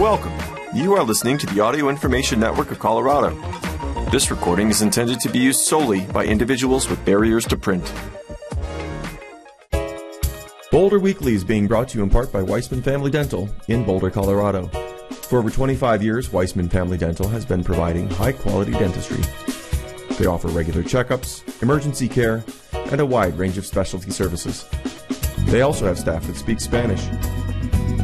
Welcome. You are listening to the Audio Information Network of Colorado. This recording is intended to be used solely by individuals with barriers to print. Boulder Weekly is being brought to you in part by Weissman Family Dental in Boulder, Colorado. For over 25 years, Weissman Family Dental has been providing high quality dentistry. They offer regular checkups, emergency care, and a wide range of specialty services. They also have staff that speak Spanish.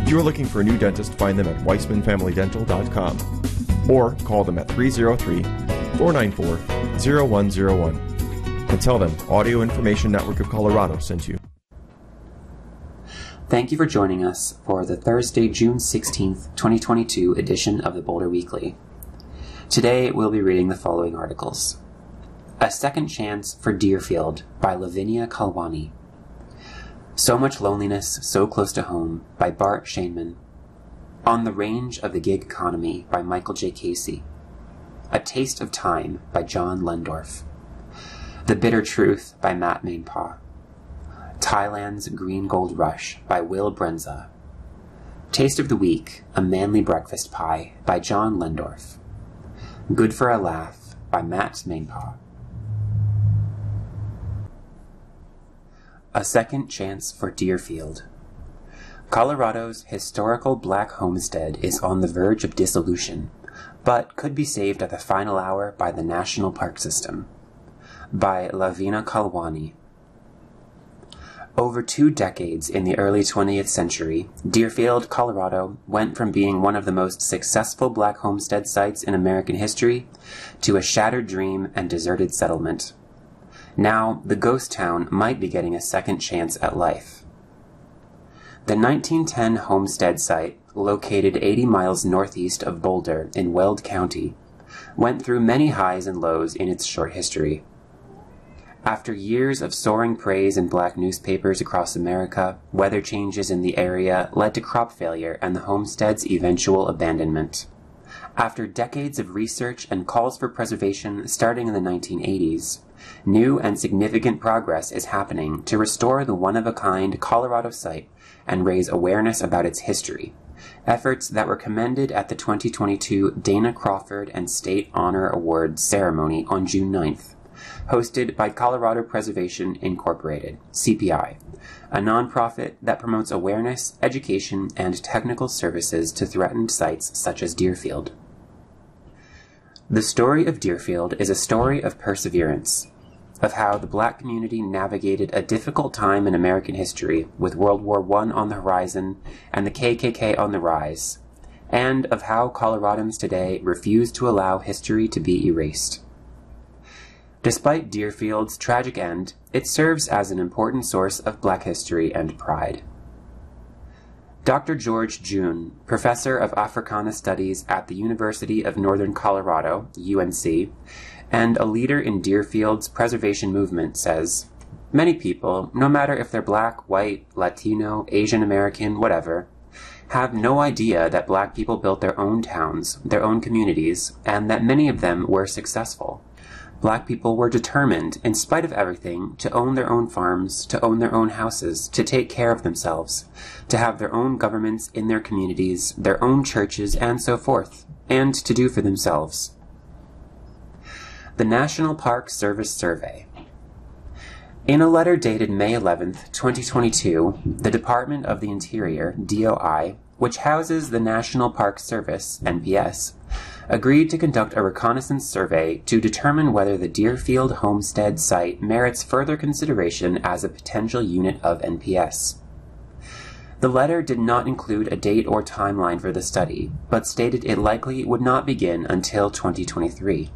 If you are looking for a new dentist, find them at weissmanfamilydental.com or call them at 303 494 0101 and tell them Audio Information Network of Colorado sent you. Thank you for joining us for the Thursday, June 16th, 2022 edition of the Boulder Weekly. Today we'll be reading the following articles A Second Chance for Deerfield by Lavinia Kalwani. So Much Loneliness So Close to Home by Bart Schaneman. On the Range of the Gig Economy by Michael J. Casey. A Taste of Time by John Lehndorff. The Bitter Truth by Matt Maenpaa. Thailand's Green Gold Rush by Will Brenza. Taste of the Week, A Manly Breakfast Pie by John Lehndorff. Good for a Laugh by Matt Maenpaa. A Second Chance for Deerfield. Colorado's historical black homestead is on the verge of dissolution, but could be saved at the final hour by the National Park System. By Lavina Kalwani. Over two decades in the early 20th century, Deerfield, Colorado went from being one of the most successful black homestead sites in American history to a shattered dream and deserted settlement. Now, the ghost town might be getting a second chance at life. The 1910 homestead site, located 80 miles northeast of Boulder in Weld County, went through many highs and lows in its short history. After years of soaring praise in black newspapers across America, weather changes in the area led to crop failure and the homestead's eventual abandonment. After decades of research and calls for preservation starting in the 1980s, new and significant progress is happening to restore the one of a kind Colorado site and raise awareness about its history. Efforts that were commended at the 2022 Dana Crawford and State Honor Awards ceremony on June 9th hosted by Colorado Preservation Incorporated, CPI, a nonprofit that promotes awareness, education, and technical services to threatened sites such as Deerfield. The story of Deerfield is a story of perseverance, of how the black community navigated a difficult time in American history with World War I on the horizon and the KKK on the rise, and of how Coloradans today refuse to allow history to be erased. Despite Deerfield's tragic end, it serves as an important source of black history and pride. Dr. George Junne, professor of Africana Studies at the University of Northern Colorado, UNC, and a leader in Deerfield's preservation movement, says Many people, no matter if they're black, white, Latino, Asian American, whatever, have no idea that black people built their own towns, their own communities, and that many of them were successful. Black people were determined, in spite of everything, to own their own farms, to own their own houses, to take care of themselves, to have their own governments in their communities, their own churches, and so forth, and to do for themselves. The National Park Service Survey. In a letter dated May 11, 2022, the Department of the Interior, DOI, which houses the National Park Service, NPS, agreed to conduct a reconnaissance survey to determine whether the Deerfield Homestead site merits further consideration as a potential unit of NPS. The letter did not include a date or timeline for the study, but stated it likely would not begin until 2023.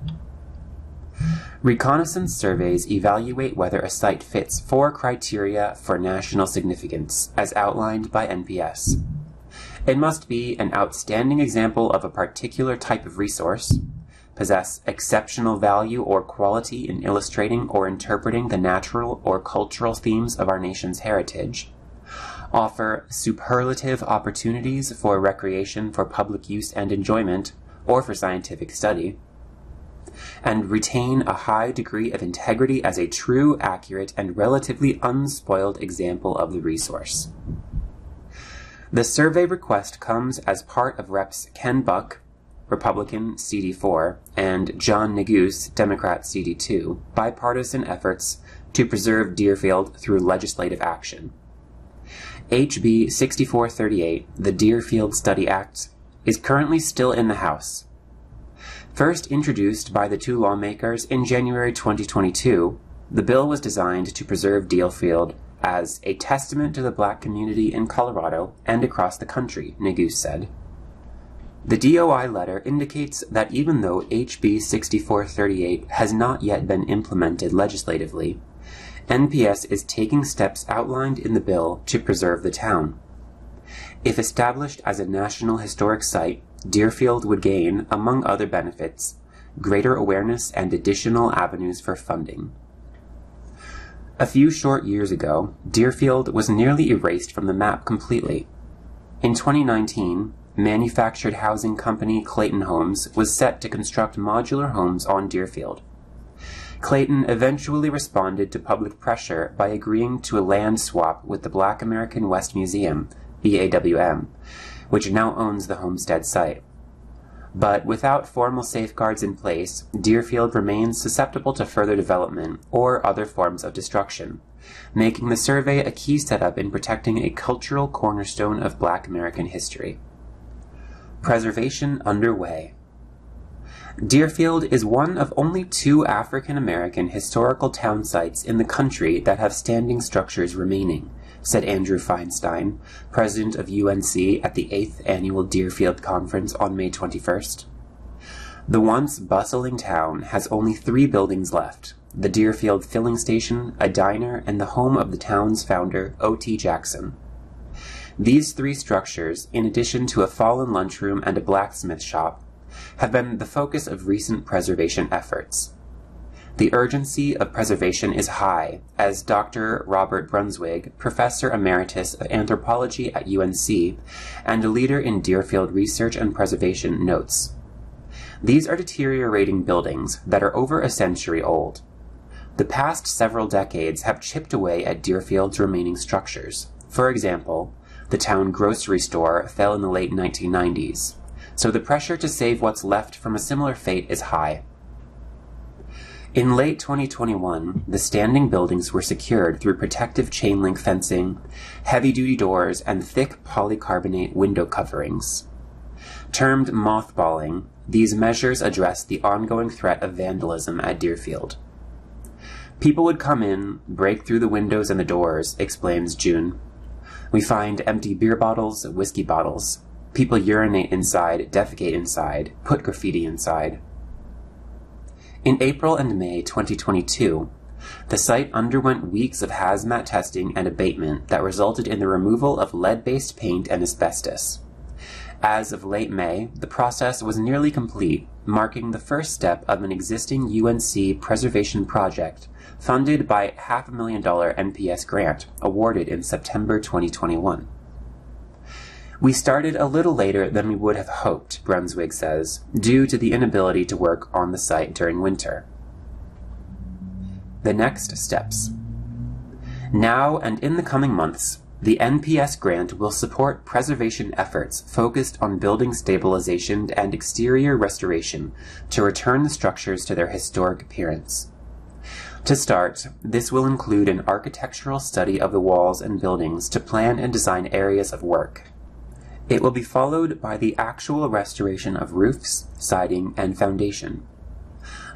Reconnaissance surveys evaluate whether a site fits four criteria for national significance, as outlined by NPS. It must be an outstanding example of a particular type of resource, possess exceptional value or quality in illustrating or interpreting the natural or cultural themes of our nation's heritage, offer superlative opportunities for recreation for public use and enjoyment, or for scientific study, and retain a high degree of integrity as a true, accurate, and relatively unspoiled example of the resource. The survey request comes as part of Reps Ken Buck, Republican CD4, and John Neguse, Democrat CD2, bipartisan efforts to preserve Deerfield through legislative action. HB 6438, the Deerfield Study Act, is currently still in the House. First introduced by the two lawmakers in January 2022, the bill was designed to preserve Deerfield as a testament to the black community in Colorado and across the country, Neguse said. The DOI letter indicates that even though HB 6438 has not yet been implemented legislatively, NPS is taking steps outlined in the bill to preserve the town. If established as a National Historic Site, Deerfield would gain, among other benefits, greater awareness and additional avenues for funding. A few short years ago, Deerfield was nearly erased from the map completely. In 2019, manufactured housing company Clayton Homes was set to construct modular homes on Deerfield. Clayton eventually responded to public pressure by agreeing to a land swap with the Black American West Museum, BAWM, which now owns the homestead site. But without formal safeguards in place, Deerfield remains susceptible to further development or other forms of destruction, making the survey a key setup in protecting a cultural cornerstone of Black American history. Preservation underway. Deerfield is one of only two African American historical town sites in the country that have standing structures remaining, said Andrew Feinstein, president of UNC at the 8th Annual Deerfield Conference on May 21st. The once bustling town has only three buildings left the Deerfield Filling Station, a diner, and the home of the town's founder, O.T. Jackson. These three structures, in addition to a fallen lunchroom and a blacksmith shop, have been the focus of recent preservation efforts. The urgency of preservation is high, as Dr. Robert Brunswig, Professor Emeritus of Anthropology at UNC and a leader in Deerfield research and preservation, notes. These are deteriorating buildings that are over a century old. The past several decades have chipped away at Deerfield's remaining structures. For example, the town grocery store fell in the late 1990s, so the pressure to save what's left from a similar fate is high. In late 2021, the standing buildings were secured through protective chain link fencing, heavy duty doors, and thick polycarbonate window coverings. Termed mothballing, these measures address the ongoing threat of vandalism at Deerfield. People would come in, break through the windows and the doors, explains Junne. We find empty beer bottles, whiskey bottles. People urinate inside, defecate inside, put graffiti inside. In April and May 2022, the site underwent weeks of hazmat testing and abatement that resulted in the removal of lead based paint and asbestos. As of late May, the process was nearly complete, marking the first step of an existing UNC preservation project funded by half a million dollar NPS grant awarded in September 2021. We started a little later than we would have hoped, Brunswig says, due to the inability to work on the site during winter. The next steps. Now and in the coming months, the NPS grant will support preservation efforts focused on building stabilization and exterior restoration to return the structures to their historic appearance. To start, this will include an architectural study of the walls and buildings to plan and design areas of work. It will be followed by the actual restoration of roofs, siding, and foundation.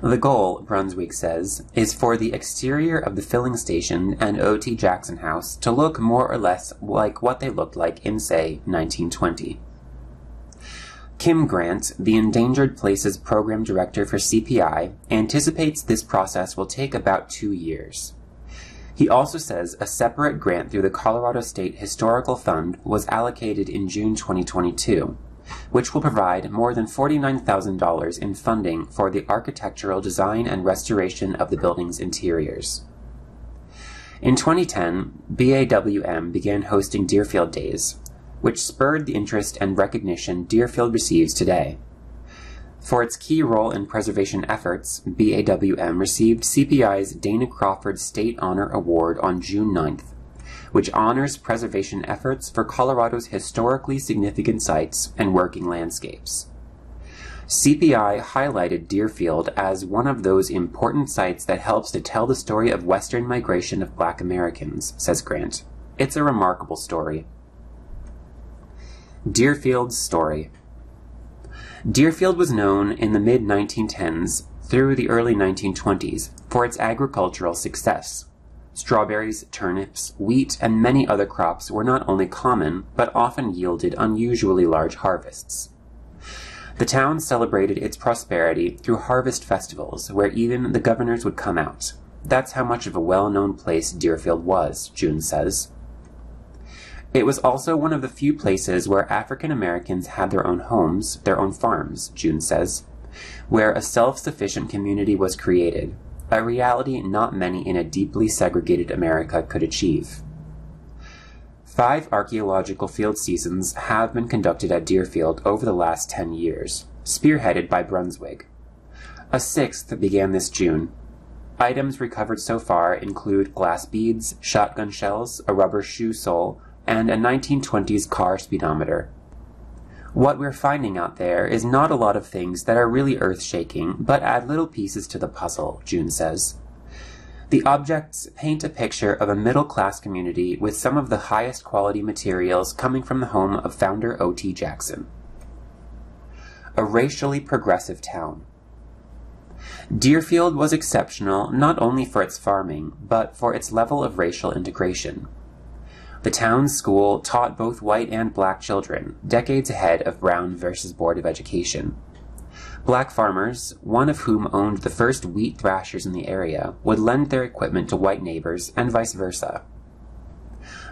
The goal, Brunswig says, is for the exterior of the filling station and O.T. Jackson House to look more or less like what they looked like in, say, 1920. Kim Grant, the Endangered Places Program Director for CPI, anticipates this process will take about two years. He also says a separate grant through the Colorado State Historical Fund was allocated in June 2022, which will provide more than $49,000 in funding for the architectural design and restoration of the building's interiors. In 2010, BAWM began hosting Deerfield Days, which spurred the interest and recognition Deerfield receives today. For its key role in preservation efforts, BAWM received CPI's Dana Crawford State Honor Award on June 9th, which honors preservation efforts for Colorado's historically significant sites and working landscapes. CPI highlighted Deerfield as one of those important sites that helps to tell the story of Western migration of black Americans, says Grant. It's a remarkable story. Deerfield's story. Deerfield was known in the mid 1910s through the early 1920s for its agricultural success. Strawberries, turnips, wheat, and many other crops were not only common, but often yielded unusually large harvests. The town celebrated its prosperity through harvest festivals where even the governors would come out. That's how much of a well known place Deerfield was, Junne says. It was also one of the few places where African Americans had their own homes, their own farms, Junne says, where a self sufficient community was created, a reality not many in a deeply segregated America could achieve. Five archaeological field seasons have been conducted at Deerfield over the last 10 years, spearheaded by Brunswig. A sixth began this Junne. Items recovered so far include glass beads, shotgun shells, a rubber shoe sole, and a 1920s car speedometer. What we're finding out there is not a lot of things that are really earth shaking, but add little pieces to the puzzle, Junne says. The objects paint a picture of a middle class community with some of the highest quality materials coming from the home of founder O.T. Jackson. A racially progressive town. Deerfield was exceptional not only for its farming, but for its level of racial integration. The town's school taught both white and black children, decades ahead of Brown versus Board of Education. Black farmers, one of whom owned the first wheat thrashers in the area, would lend their equipment to white neighbors and vice versa.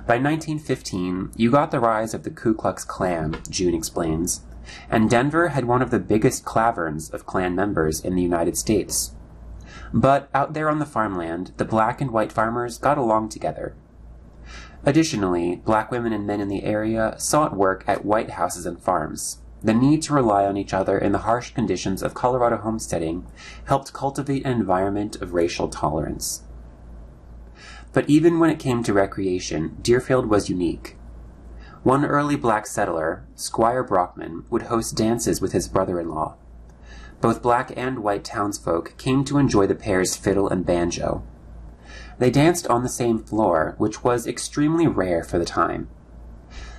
By 1915, you got the rise of the Ku Klux Klan, Junne explains, and Denver had one of the biggest klaverns of Klan members in the United States. But out there on the farmland, the black and white farmers got along together, Additionally, black women and men in the area sought work at white houses and farms. The need to rely on each other in the harsh conditions of Colorado homesteading helped cultivate an environment of racial tolerance. But even when it came to recreation, Deerfield was unique. One early black settler, Squire Brockman, would host dances with his brother in law. Both black and white townsfolk came to enjoy the pair's fiddle and banjo. They danced on the same floor, which was extremely rare for the time.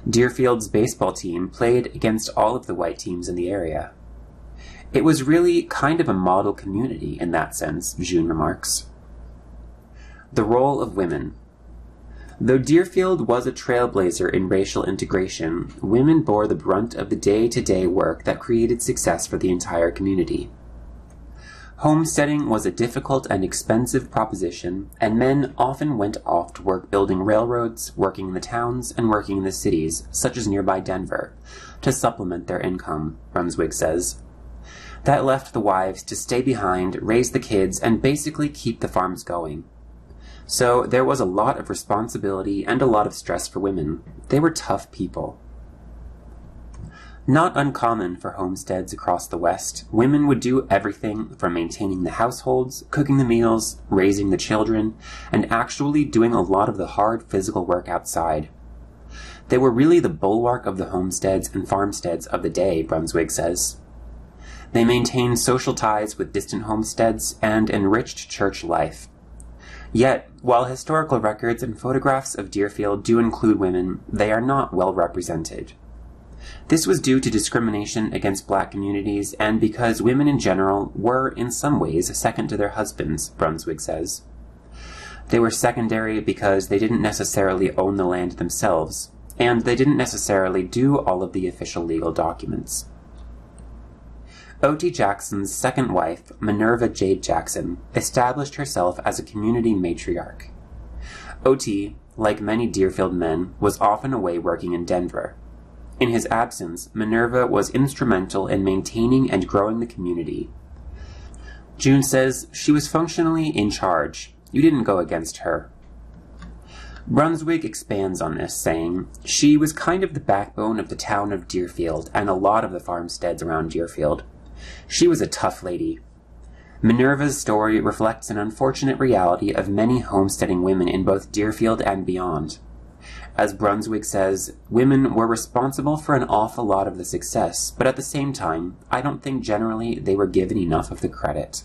Deerfield's baseball team played against all of the white teams in the area. It was really kind of a model community in that sense, Junne remarks. The role of women. Though Deerfield was a trailblazer in racial integration, women bore the brunt of the day to day work that created success for the entire community. Homesteading was a difficult and expensive proposition, and men often went off to work building railroads, working in the towns, and working in the cities, such as nearby Denver, to supplement their income, Brunswig says. That left the wives to stay behind, raise the kids, and basically keep the farms going. So there was a lot of responsibility and a lot of stress for women. They were tough people. Not uncommon for homesteads across the West, women would do everything from maintaining the households, cooking the meals, raising the children, and actually doing a lot of the hard physical work outside. They were really the bulwark of the homesteads and farmsteads of the day, Brunswig says. They maintained social ties with distant homesteads and enriched church life. Yet, while historical records and photographs of Deerfield do include women, they are not well represented. This was due to discrimination against black communities and because women in general were, in some ways, second to their husbands, Brunswig says. They were secondary because they didn't necessarily own the land themselves, and they didn't necessarily do all of the official legal documents. O.T. Jackson's second wife, Minerva Jade Jackson, established herself as a community matriarch. O.T., like many Deerfield men, was often away working in Denver, in his absence, Minerva was instrumental in maintaining and growing the community. Junne says she was functionally in charge. You didn't go against her. Brunswig expands on this, saying, She was kind of the backbone of the town of Deerfield and a lot of the farmsteads around Deerfield. She was a tough lady. Minerva's story reflects an unfortunate reality of many homesteading women in both Deerfield and beyond. As Brunswig says, women were responsible for an awful lot of the success, but at the same time, I don't think generally they were given enough of the credit.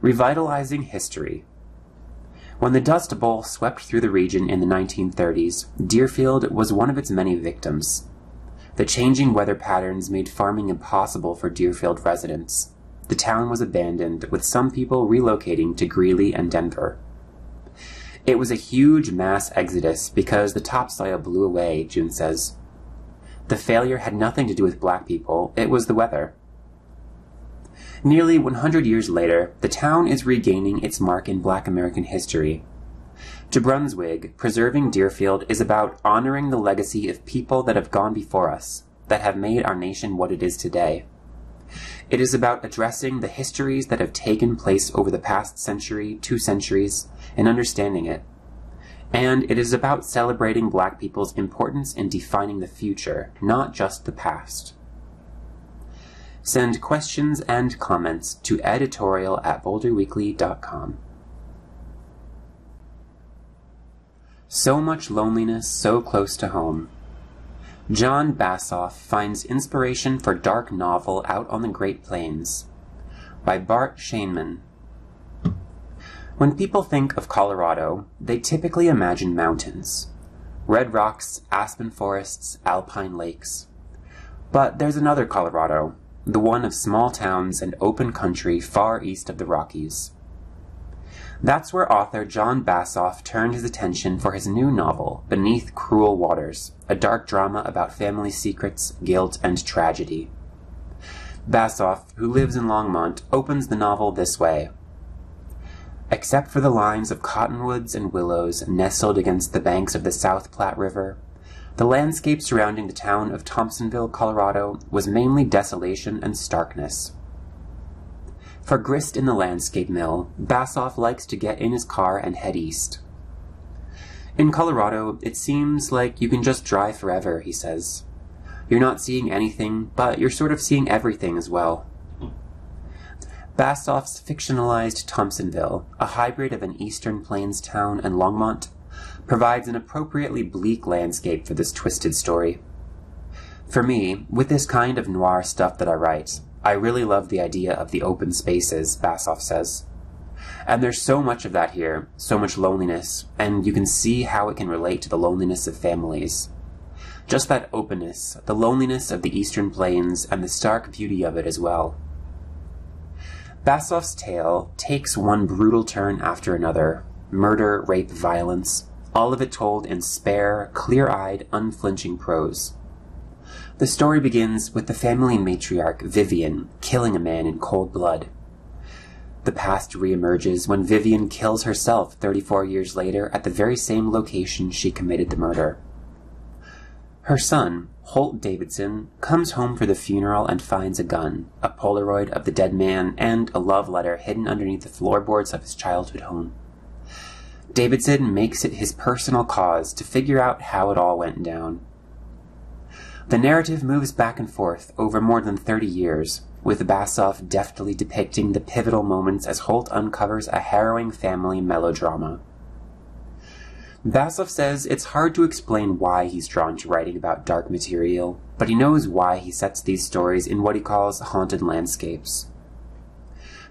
Revitalizing history. When the Dust Bowl swept through the region in the 1930s, Deerfield was one of its many victims. The changing weather patterns made farming impossible for Deerfield residents. The town was abandoned, with some people relocating to Greeley and Denver. It was a huge mass exodus because the topsoil blew away, Junne says. The failure had nothing to do with black people, it was the weather. Nearly 100 years later, the town is regaining its mark in black American history. To Brunswig, preserving Deerfield is about honoring the legacy of people that have gone before us, that have made our nation what it is today. It is about addressing the histories that have taken place over the past century, two centuries, and understanding it. And it is about celebrating black people's importance in defining the future, not just the past. Send questions and comments to editorial at boulderweekly.com. So much loneliness so close to home. Jon Bassoff finds inspiration for dark novel out on the Great Plains by Bart Schaneman. When people think of Colorado, they typically imagine mountains. Red rocks, aspen forests, alpine lakes. But there's another Colorado, the one of small towns and open country far east of the Rockies. That's where author Jon Bassoff turned his attention for his new novel, Beneath Cruel Waters, a dark drama about family secrets, guilt, and tragedy. Bassoff, who lives in Longmont, opens the novel this way. Except for the lines of cottonwoods and willows nestled against the banks of the South Platte River, the landscape surrounding the town of Thompsonville, Colorado, was mainly desolation and starkness. For grist in the landscape mill, Bassoff likes to get in his car and head east. In Colorado, it seems like you can just drive forever, he says. You're not seeing anything, but you're sort of seeing everything as well. Bassoff's fictionalized Thompsonville, a hybrid of an eastern plains town and Longmont, provides an appropriately bleak landscape for this twisted story. For me, with this kind of noir stuff that I write, I really love the idea of the open spaces, Bassoff says. And there's so much of that here, so much loneliness, and you can see how it can relate to the loneliness of families. Just that openness, the loneliness of the eastern plains, and the stark beauty of it as well. Bassoff's tale takes one brutal turn after another murder, rape, violence, all of it told in spare, clear eyed, unflinching prose. The story begins with the family matriarch, Vivian, killing a man in cold blood. The past reemerges when Vivian kills herself 34 years later at the very same location she committed the murder. Her son, Holt Davidson, comes home for the funeral and finds a gun, a Polaroid of the dead man, and a love letter hidden underneath the floorboards of his childhood home. Davidson makes it his personal cause to figure out how it all went down. The narrative moves back and forth over more than 30 years, with Bassoff deftly depicting the pivotal moments as Holt uncovers a harrowing family melodrama. Bassoff says it's hard to explain why he's drawn to writing about dark material, but he knows why he sets these stories in what he calls haunted landscapes.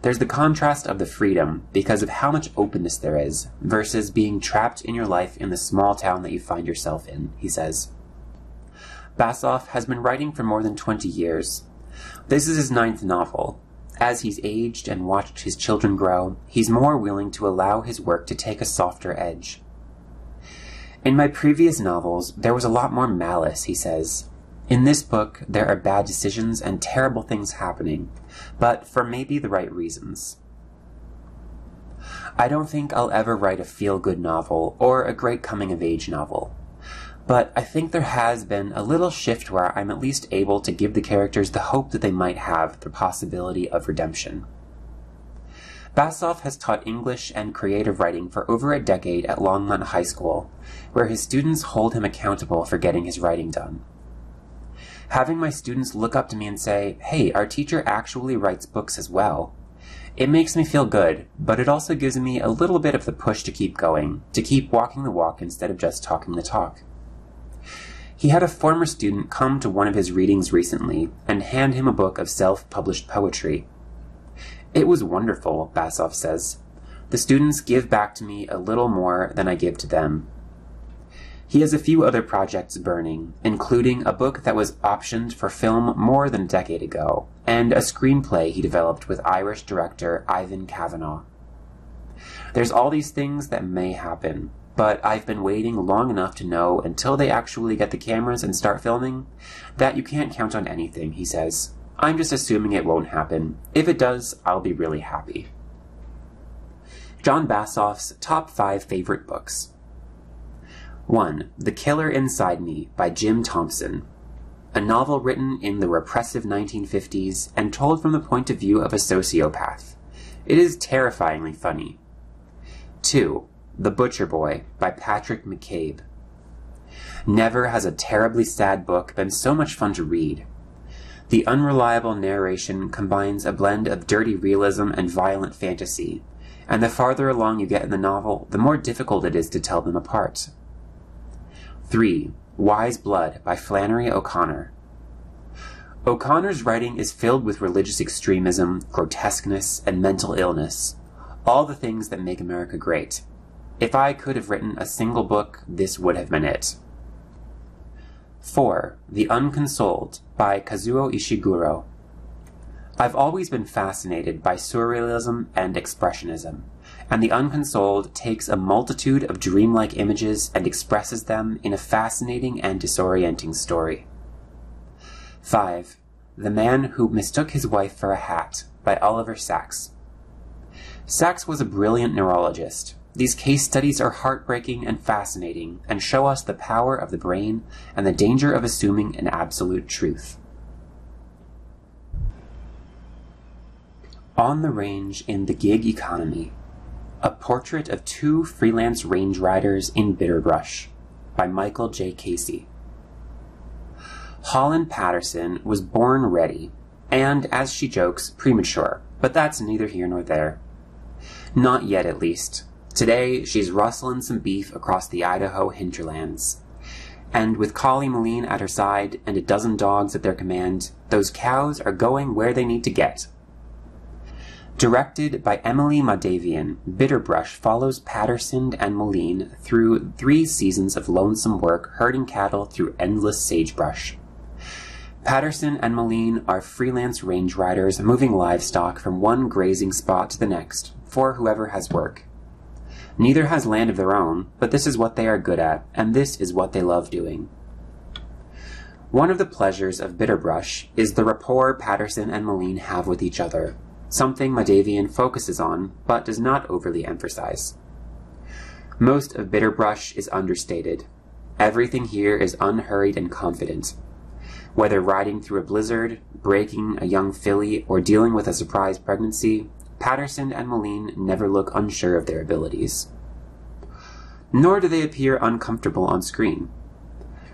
There's the contrast of the freedom because of how much openness there is versus being trapped in your life in the small town that you find yourself in, he says. Bassoff has been writing for more than 20 years. This is his ninth novel. As he's aged and watched his children grow, he's more willing to allow his work to take a softer edge. In my previous novels, there was a lot more malice, he says. In this book, there are bad decisions and terrible things happening, but for maybe the right reasons. I don't think I'll ever write a feel good novel or a great coming of age novel. But I think there has been a little shift where I'm at least able to give the characters the hope that they might have the possibility of redemption. Bassoff has taught English and creative writing for over a decade at Longmont High School, where his students hold him accountable for getting his writing done. Having my students look up to me and say, hey, our teacher actually writes books as well, It makes me feel good, but it also gives me a little bit of the push to keep going, to keep walking the walk instead of just talking the talk. He had a former student come to one of his readings recently and hand him a book of self published poetry. It was wonderful, Bassoff says. The students give back to me a little more than I give to them. He has a few other projects burning, including a book that was optioned for film more than a decade ago, and a screenplay he developed with Irish director Ivan Kavanagh. There's all these things that may happen, but I've been waiting long enough to know until they actually get the cameras and start filming that you can't count on anything, he says. I'm just assuming it won't happen. If it does, I'll be really happy. Jon Bassoff's top five favorite books. 1. The Killer Inside Me by Jim Thompson. A novel written in the repressive 1950s and told from the point of view of a sociopath. It is terrifyingly funny. 2. The Butcher Boy by Patrick McCabe. Never has a terribly sad book been so much fun to read. The unreliable narration combines a blend of dirty realism and violent fantasy, and the farther along you get in the novel, the more difficult it is to tell them apart. 3. Wise Blood by Flannery O'Connor. O'Connor's writing is filled with religious extremism, grotesqueness, and mental illness. All the things that make America great. If I could have written a single book, this would have been it. 4. The Unconsoled by Kazuo Ishiguro. I've always been fascinated by surrealism and expressionism and the unconsoled takes a multitude of dreamlike images and expresses them in a fascinating and disorienting story. 5. The Man Who Mistook His Wife for a Hat by Oliver Sacks. Sacks was a brilliant neurologist. These case studies are heartbreaking and fascinating and show us the power of the brain and the danger of assuming an absolute truth. On the Range in the Gig Economy a Portrait of Two Freelance Range Riders in Bitterbrush by Michael J. Casey. Hollyn Patterson was born ready, and, as she jokes, premature, but that's neither here nor there. Not yet, at least. Today, she's rustling some beef across the Idaho hinterlands. And with Colie Moline at her side and a dozen dogs at their command, those cows are going where they need to get, Directed by Emelie Mahdavian, Bitterbrush follows Patterson and Moline through three seasons of lonesome work herding cattle through endless sagebrush. Patterson and Moline are freelance range riders moving livestock from one grazing spot to the next for whoever has work. Neither has land of their own, but this is what they are good at, and this is what they love doing. One of the pleasures of Bitterbrush is the rapport Patterson and Moline have with each other, something Mahdavian focuses on but does not overly emphasize. Most of Bitterbrush is understated. Everything here is unhurried and confident. Whether riding through a blizzard, breaking a young filly, or dealing with a surprise pregnancy, Patterson and Moline never look unsure of their abilities. Nor do they appear uncomfortable on screen.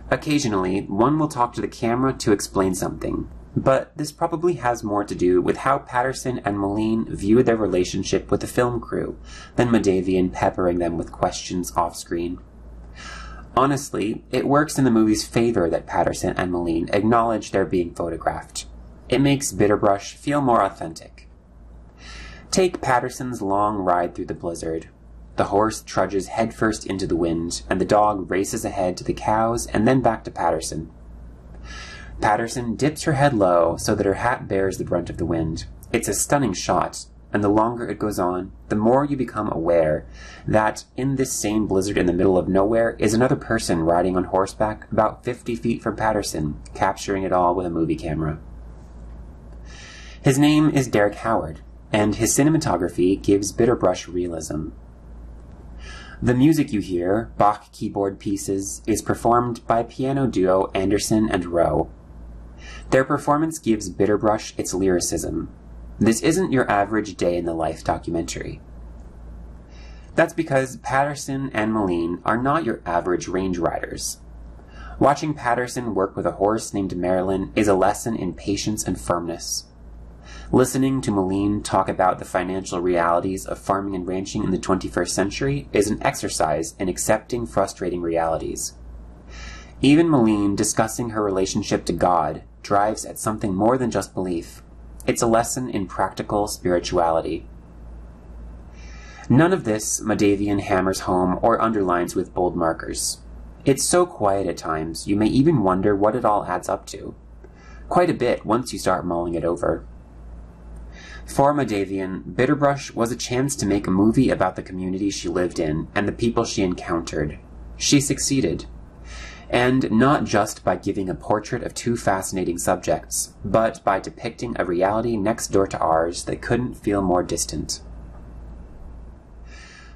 Occasionally, one will talk to the camera to explain something, but this probably has more to do with how Patterson and Moline view their relationship with the film crew than Mahdavian peppering them with questions off screen. Honestly, it works in the movie's favor that Patterson and Moline acknowledge they're being photographed. It makes Bitterbrush feel more authentic. Take Patterson's long ride through the blizzard. The horse trudges headfirst into the wind, and the dog races ahead to the cows and then back to Patterson. Patterson dips her head low so that her hat bears the brunt of the wind. It's a stunning shot, and the longer it goes on, the more you become aware that in this same blizzard in the middle of nowhere is another person riding on horseback about 50 feet from Patterson, capturing it all with a movie camera. His name is Derek Howard, and his cinematography gives Bitterbrush realism. The music you hear, Bach keyboard pieces, is performed by piano duo Anderson and Roe, their performance gives Bitterbrush its lyricism. This isn't your average day in the life documentary. That's because Patterson and Moline are not your average range riders. Watching Patterson work with a horse named Marilyn is a lesson in patience and firmness. Listening to Moline talk about the financial realities of farming and ranching in the 21st century is an exercise in accepting frustrating realities. Even Moline discussing her relationship to God drives at something more than just belief. It's a lesson in practical spirituality. None of this Mahdavian hammers home or underlines with bold markers. It's so quiet at times, you may even wonder what it all adds up to. Quite a bit once you start mulling it over. For Mahdavian, Bitterbrush was a chance to make a movie about the community she lived in and the people she encountered. She succeeded. And not just by giving a portrait of two fascinating subjects, but by depicting a reality next door to ours that couldn't feel more distant.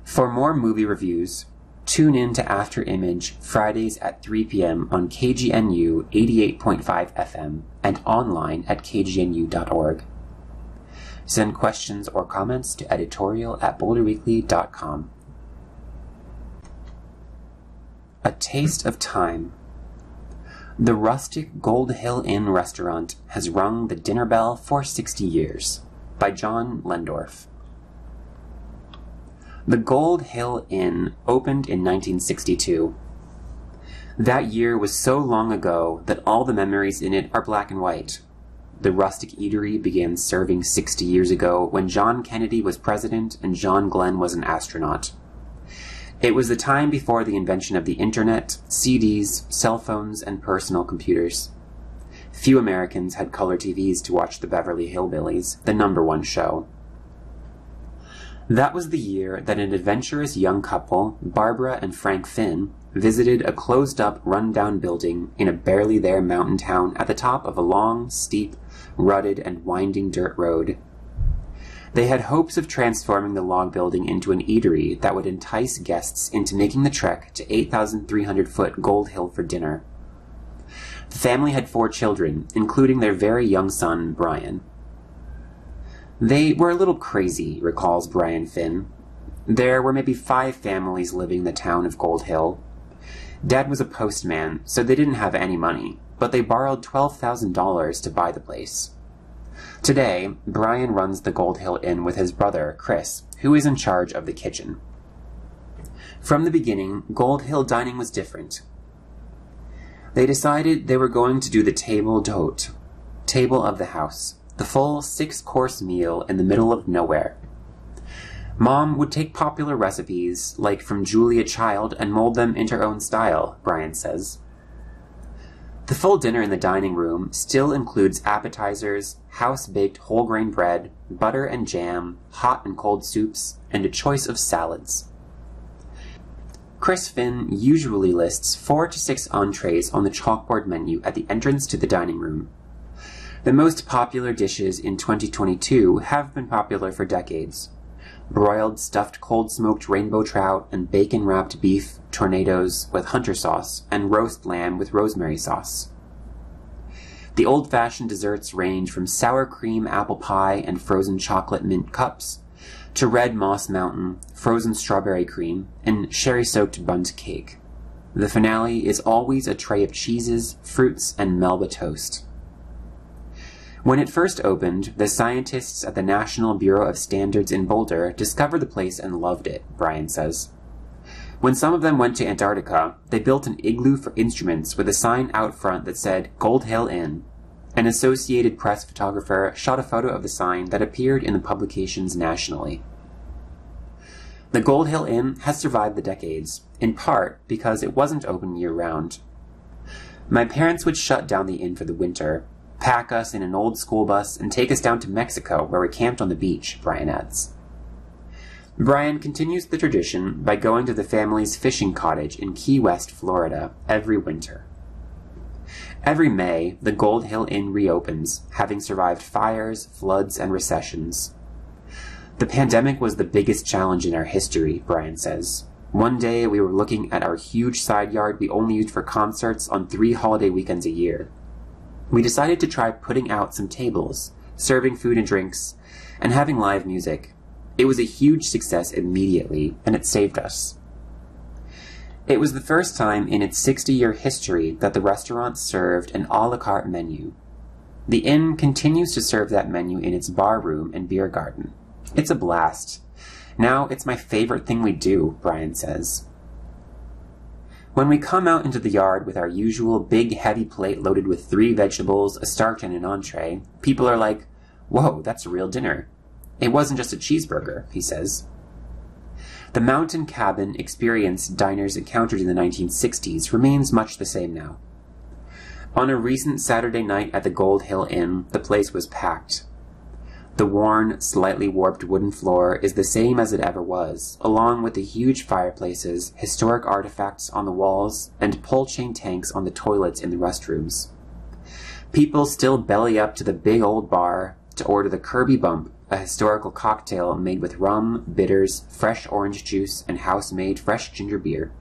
For more movie reviews, tune in to After Image Fridays at 3 p.m. on KGNU 88.5 FM and online at kgnu.org. Send questions or comments to editorial at boulderweekly.com. A Taste of Time. The rustic Gold Hill Inn restaurant has rung the dinner bell for 60 years. By John Lehndorff. The Gold Hill Inn opened in 1962. That year was so long ago that all the memories in it are black and white. The rustic eatery began serving 60 years ago when John Kennedy was president and John Glenn was an astronaut. It was the time before the invention of the internet, CDs, cell phones, and personal computers. Few Americans had color TVs to watch the Beverly Hillbillies, the number one show. That was the year that an adventurous young couple, Barbara and Frank Finn, visited a closed up, run down building in a barely there mountain town at the top of a long, steep, rutted, and winding dirt road. They had hopes of transforming the log building into an eatery that would entice guests into making the trek to 8,300 foot Gold Hill for dinner. The family had four children, including their very young son, Brian. They were a little crazy, recalls Brian Finn. There were maybe five families living in the town of Gold Hill. Dad was a postman, so they didn't have any money but they borrowed $12,000 to buy the place. Today, Brian runs the Gold Hill Inn with his brother, Chris, who is in charge of the kitchen. From the beginning, Gold Hill dining was different. They decided they were going to do the table d'hote, table of the house, the full six course meal in the middle of nowhere. Mom would take popular recipes, like from Julia Child, and mold them into her own style, Brian says. The full dinner in the dining room still includes appetizers, house baked whole grain bread, butter and jam, hot and cold soups, and a choice of salads. Chris Finn usually lists four to six entrees on the chalkboard menu at the entrance to the dining room. The most popular dishes in 2022 have been popular for decades broiled stuffed cold smoked rainbow trout and bacon wrapped beef tournedos with hunter sauce and roast lamb with rosemary sauce. The old fashioned desserts range from sour cream apple pie and frozen chocolate mint cups to red moss mountain, frozen strawberry cream, and sherry soaked bundt cake. The finale is always a tray of cheeses, fruits, and Melba toast. When it first opened, the scientists at the National Bureau of Standards in Boulder discovered the place and loved it, Brian says. When some of them went to Antarctica, they built an igloo for instruments with a sign out front that said Gold Hill Inn. An Associated Press photographer shot a photo of the sign that appeared in the publications nationally. The Gold Hill Inn has survived the decades, in part because it wasn't open year round. My parents would shut down the inn for the winter, pack us in an old school bus, and take us down to Mexico, where we camped on the beach, Brian adds. Brian continues the tradition by going to the family's fishing cottage in Key West, Florida, every winter. Every May, the Gold Hill Inn reopens, having survived fires, floods, and recessions. The pandemic was the biggest challenge in our history, Brian says. One day we were looking at our huge side yard we only used for concerts on three holiday weekends a year we decided to try putting out some tables, serving food and drinks, and having live music. It was a huge success immediately, and it saved us. It was the first time in its 60 year history that the restaurant served an a la carte menu. The inn continues to serve that menu in its bar room and beer garden. It's a blast. Now it's my favorite thing we do, Brian says. When we come out into the yard with our usual big heavy plate loaded with three vegetables, a starch, and an entree, people are like, Whoa, that's a real dinner. It wasn't just a cheeseburger, he says. The mountain cabin experience diners encountered in the 1960s remains much the same now. On a recent Saturday night at the Gold Hill Inn, the place was packed. The worn, slightly warped wooden floor is the same as it ever was, along with the huge fireplaces, historic artifacts on the walls, and pull chain tanks on the toilets in the restrooms. People still belly up to the big old bar to order the Kirby Bump, a historical cocktail made with rum, bitters, fresh orange juice, and house made fresh ginger beer.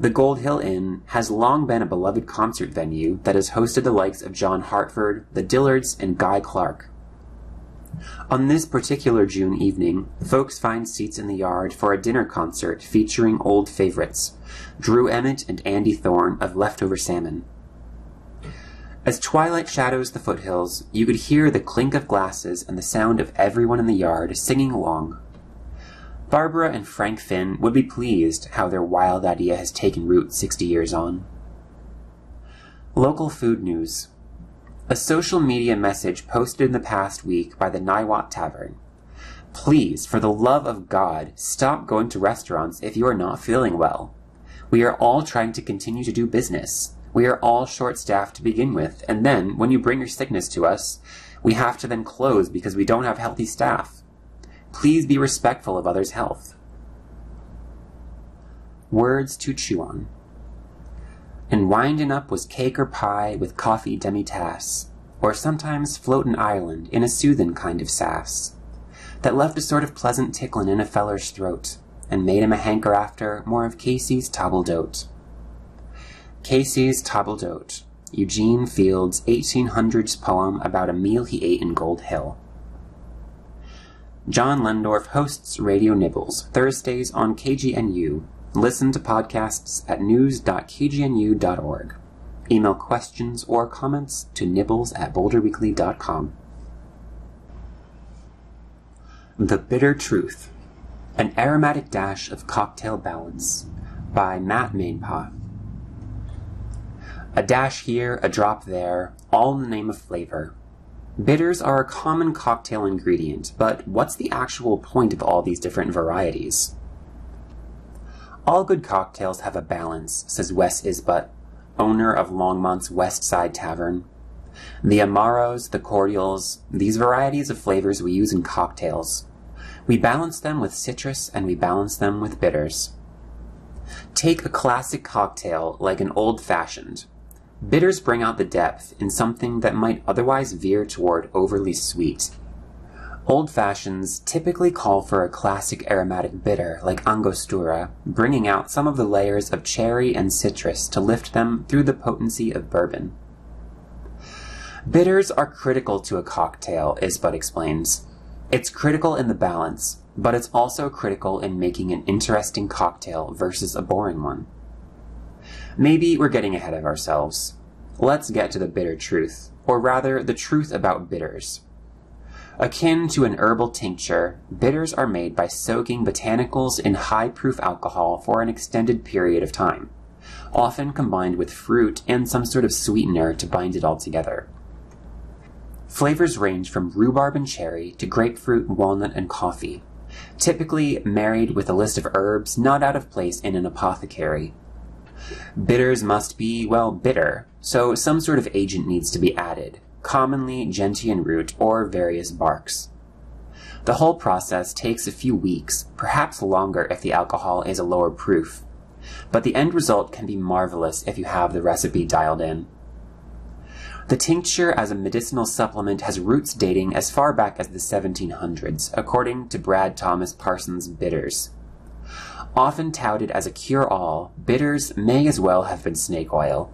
The Gold Hill Inn has long been a beloved concert venue that has hosted the likes of John Hartford, the Dillards, and Guy Clark. On this particular June evening, folks find seats in the yard for a dinner concert featuring old favorites, Drew Emmitt and Andy Thorn of Leftover Salmon. As twilight shadows the foothills, you could hear the clink of glasses and the sound of everyone in the yard singing along. Barbara and Frank Finn would be pleased how their wild idea has taken root 60 years on. Local food news. A social media message posted in the past week by the Niwot Tavern. Please, for the love of God, stop going to restaurants if you are not feeling well. We are all trying to continue to do business. We are all short staffed to begin with, and then, when you bring your sickness to us, we have to then close because we don't have healthy staff. Please be respectful of others' health. Words to chew on. And windin' up was cake or pie with coffee demi-tasse, or sometimes floatin' island in a soothin' kind of sass, that left a sort of pleasant ticklin' in a feller's throat, and made him a hanker after more of Casey's table d'hote. Casey's table d'hote, Eugene Field's 1800s poem about a meal he ate in Gold Hill. John Lehndorff hosts Radio Nibbles, Thursdays on KGNU. Listen to podcasts at news.kgnu.org. Email questions or comments to nibbles at boulderweekly.com. The Bitter Truth An Aromatic Dash of Cocktail Balance by Matt Maenpaa. A dash here, a drop there, all in the name of flavor. Bitters are a common cocktail ingredient, but what's the actual point of all these different varieties? All good cocktails have a balance, says Wes Isbutt, owner of Longmont's West Side Tavern. The Amaros, the cordials, these varieties of flavors we use in cocktails. We balance them with citrus and we balance them with bitters. Take a classic cocktail like an old fashioned. Bitters bring out the depth in something that might otherwise veer toward overly sweet. Old fashions typically call for a classic aromatic bitter like Angostura, bringing out some of the layers of cherry and citrus to lift them through the potency of bourbon. Bitters are critical to a cocktail, Isbutt explains. It's critical in the balance, but it's also critical in making an interesting cocktail versus a boring one. Maybe we're getting ahead of ourselves. Let's get to the bitter truth, or rather, the truth about bitters. Akin to an herbal tincture, bitters are made by soaking botanicals in high proof alcohol for an extended period of time, often combined with fruit and some sort of sweetener to bind it all together. Flavors range from rhubarb and cherry to grapefruit, walnut, and coffee, typically married with a list of herbs not out of place in an apothecary. Bitters must be, well, bitter, so some sort of agent needs to be added, commonly gentian root or various barks. The whole process takes a few weeks, perhaps longer if the alcohol is a lower proof, but the end result can be marvelous if you have the recipe dialed in. The tincture as a medicinal supplement has roots dating as far back as the 1700s, according to Brad Thomas Parsons' Bitters. Often touted as a cure all, bitters may as well have been snake oil.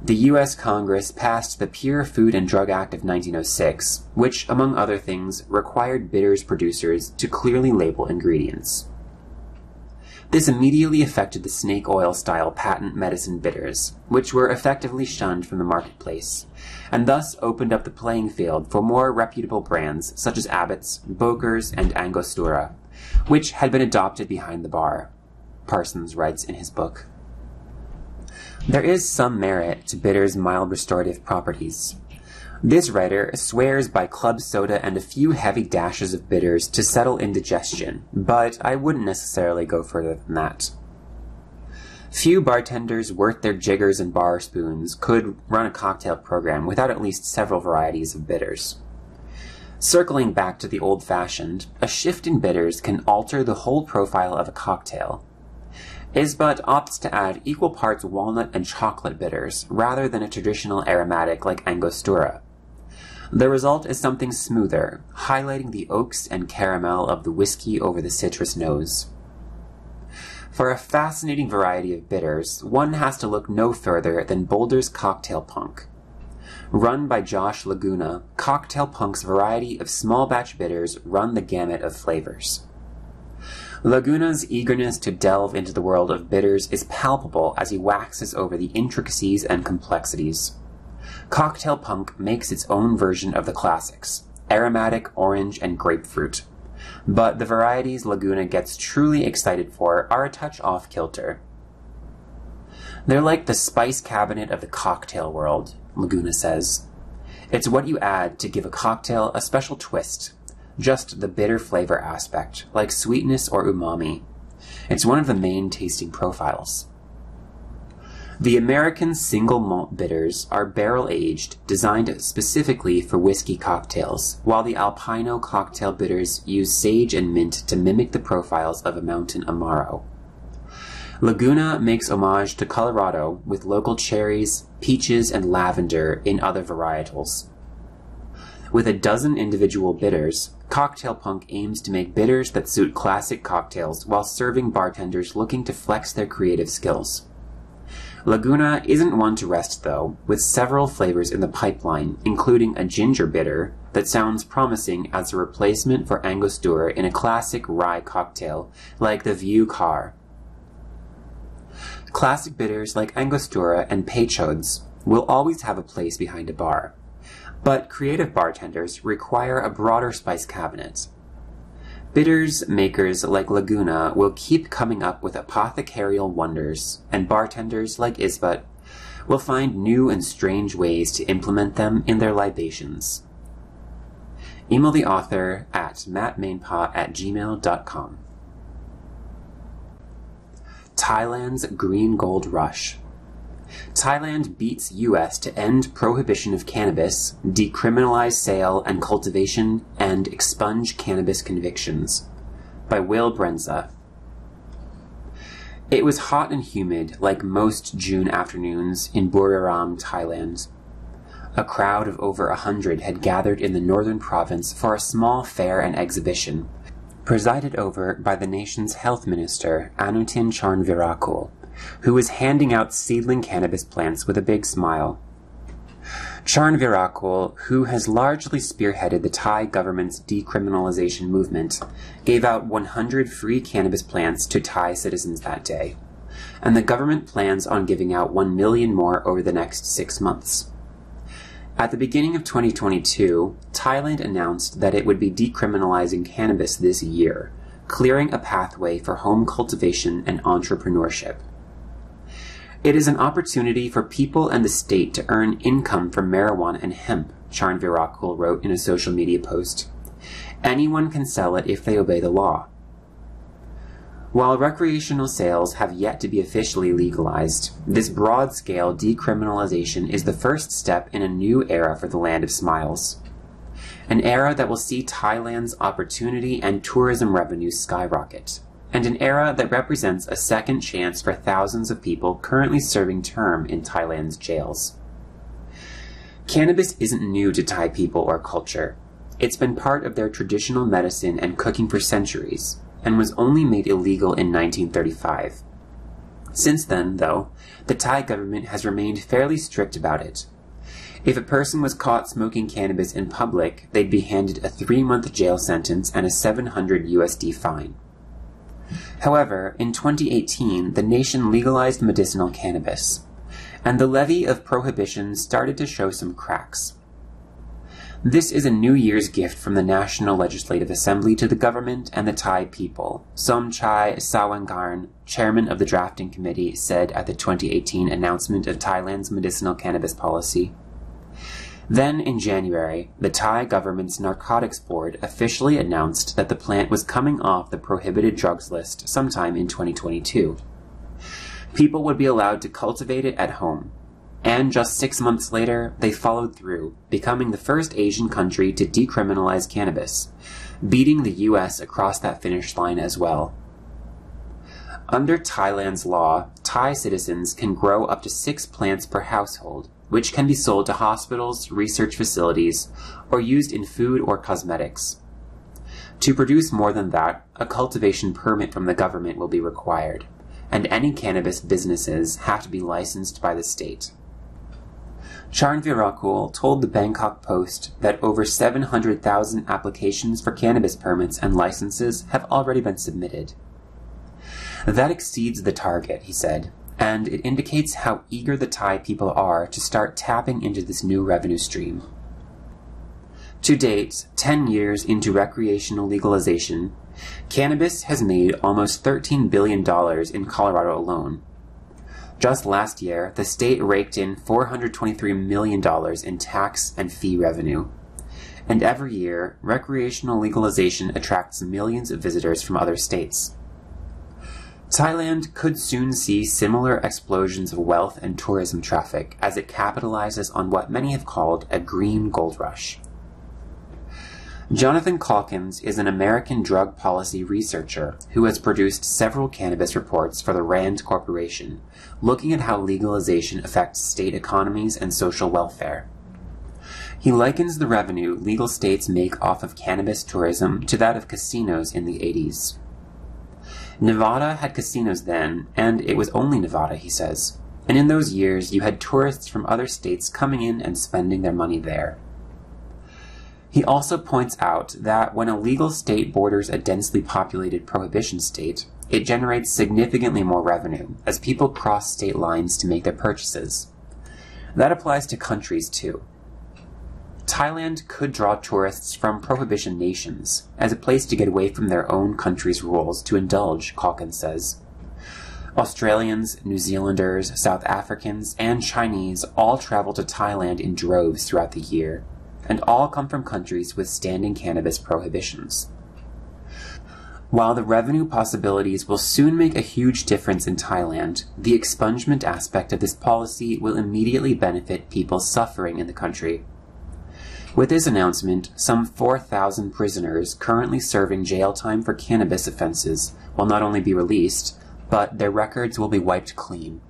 The U.S. Congress passed the Pure Food and Drug Act of 1906, which, among other things, required bitters producers to clearly label ingredients. This immediately affected the snake oil style patent medicine bitters, which were effectively shunned from the marketplace, and thus opened up the playing field for more reputable brands such as Abbott's, Boker's, and Angostura, which had been adopted behind the bar, Parsons writes in his book. There is some merit to bitter's mild restorative properties. This writer swears by club soda and a few heavy dashes of bitters to settle indigestion, but I wouldn't necessarily go further than that. Few bartenders worth their jiggers and bar spoons could run a cocktail program without at least several varieties of bitters. Circling back to the old fashioned, a shift in bitters can alter the whole profile of a cocktail. Isbut opts to add equal parts walnut and chocolate bitters rather than a traditional aromatic like Angostura. The result is something smoother, highlighting the oaks and caramel of the whiskey over the citrus nose. For a fascinating variety of bitters, one has to look no further than Boulder's Cocktail Punk. Run by Josh Laguna, Cocktail Punk's variety of small batch bitters run the gamut of flavors. Laguna's eagerness to delve into the world of bitters is palpable as he waxes over the intricacies and complexities. Cocktail Punk makes its own version of the classics aromatic, orange, and grapefruit. But the varieties Laguna gets truly excited for are a touch off kilter. They're like the spice cabinet of the cocktail world, Laguna says. It's what you add to give a cocktail a special twist, just the bitter flavor aspect, like sweetness or umami. It's one of the main tasting profiles. The American single malt bitters are barrel aged, designed specifically for whiskey cocktails, while the Alpino cocktail bitters use sage and mint to mimic the profiles of a mountain Amaro. Laguna makes homage to Colorado with local cherries, peaches, and lavender in other varietals. With a dozen individual bitters, Cocktail Punk aims to make bitters that suit classic cocktails while serving bartenders looking to flex their creative skills. Laguna isn't one to rest though, with several flavors in the pipeline, including a ginger bitter that sounds promising as a replacement for Angostura in a classic rye cocktail like the Vieux Carré. Classic bitters like Angostura and Peychaud's will always have a place behind a bar, but creative bartenders require a broader spice cabinet. Bitters makers like Laguna will keep coming up with apothecarial wonders, and bartenders like Isbut will find new and strange ways to implement them in their libations. Email the author at mattmaenpaa at gmail.com. Thailand's Green Gold Rush. Thailand beats US to end prohibition of cannabis, decriminalize sale and cultivation, and expunge cannabis convictions. By Will Brendza. It was hot and humid, like most June afternoons in Buriram, Thailand. A crowd of over a hundred had gathered in the northern province for a small fair and exhibition, presided over by the nation's health minister, Anutin Charnvirakul who was handing out seedling cannabis plants with a big smile. Charnvirakul, who has largely spearheaded the Thai government's decriminalization movement, gave out 100 free cannabis plants to Thai citizens that day, and the government plans on giving out 1 million more over the next six months. At the beginning of 2022, Thailand announced that it would be decriminalizing cannabis this year, clearing a pathway for home cultivation and entrepreneurship. It is an opportunity for people and the state to earn income from marijuana and hemp, Charnvirakul wrote in a social media post. Anyone can sell it if they obey the law. While recreational sales have yet to be officially legalized, this broad scale decriminalization is the first step in a new era for the Land of Smiles. An era that will see Thailand's opportunity and tourism revenues skyrocket and an era that represents a second chance for thousands of people currently serving term in Thailand's jails. Cannabis isn't new to Thai people or culture. It's been part of their traditional medicine and cooking for centuries, and was only made illegal in 1935. Since then, though, the Thai government has remained fairly strict about it. If a person was caught smoking cannabis in public, they'd be handed a three month jail sentence and a 700 USD fine. However, in 2018, the nation legalized medicinal cannabis, and the levee of prohibition started to show some cracks. This is a New Year's gift from the National Legislative Assembly to the government and the Thai people, Somchai Sawangkarn, chairman of the drafting committee, said at the 2018 announcement of Thailand's medicinal cannabis policy. Then, in January, the Thai government's narcotics board officially announced that the plant was coming off the prohibited drugs list sometime in 2022. People would be allowed to cultivate it at home, and just six months later, they followed through, becoming the first Asian country to decriminalize cannabis, beating the US across that finish line as well. Under Thailand's law, Thai citizens can grow up to six plants per household, which can be sold to hospitals, research facilities, or used in food or cosmetics. To produce more than that, a cultivation permit from the government will be required, and any cannabis businesses have to be licensed by the state. Charnvirakul told the Bangkok Post that over 700,000 applications for cannabis permits and licenses have already been submitted. That exceeds the target, he said, and it indicates how eager the Thai people are to start tapping into this new revenue stream. To date, 10 years into recreational legalization, cannabis has made almost $13 billion in Colorado alone, just last year, the state raked in $423 million in tax and fee revenue. And every year, recreational legalization attracts millions of visitors from other states. Thailand could soon see similar explosions of wealth and tourism traffic as it capitalizes on what many have called a green gold rush. Jonathan Caulkins is an American drug policy researcher who has produced several cannabis reports for the RAND Corporation, looking at how legalization affects state economies and social welfare. He likens the revenue legal states make off of cannabis tourism to that of casinos in the 80s. Nevada had casinos then, and it was only Nevada, he says. And in those years, you had tourists from other states coming in and spending their money there. He also points out that when a legal state borders a densely populated prohibition state, it generates significantly more revenue as people cross state lines to make their purchases. That applies to countries too. Thailand could draw tourists from prohibition nations as a place to get away from their own country's rules to indulge, Caulkins says. Australians, New Zealanders, South Africans, and Chinese all travel to Thailand in droves throughout the year and all come from countries with standing cannabis prohibitions. While the revenue possibilities will soon make a huge difference in Thailand, the expungement aspect of this policy will immediately benefit people suffering in the country. With this announcement, some 4,000 prisoners currently serving jail time for cannabis offenses will not only be released, but their records will be wiped clean.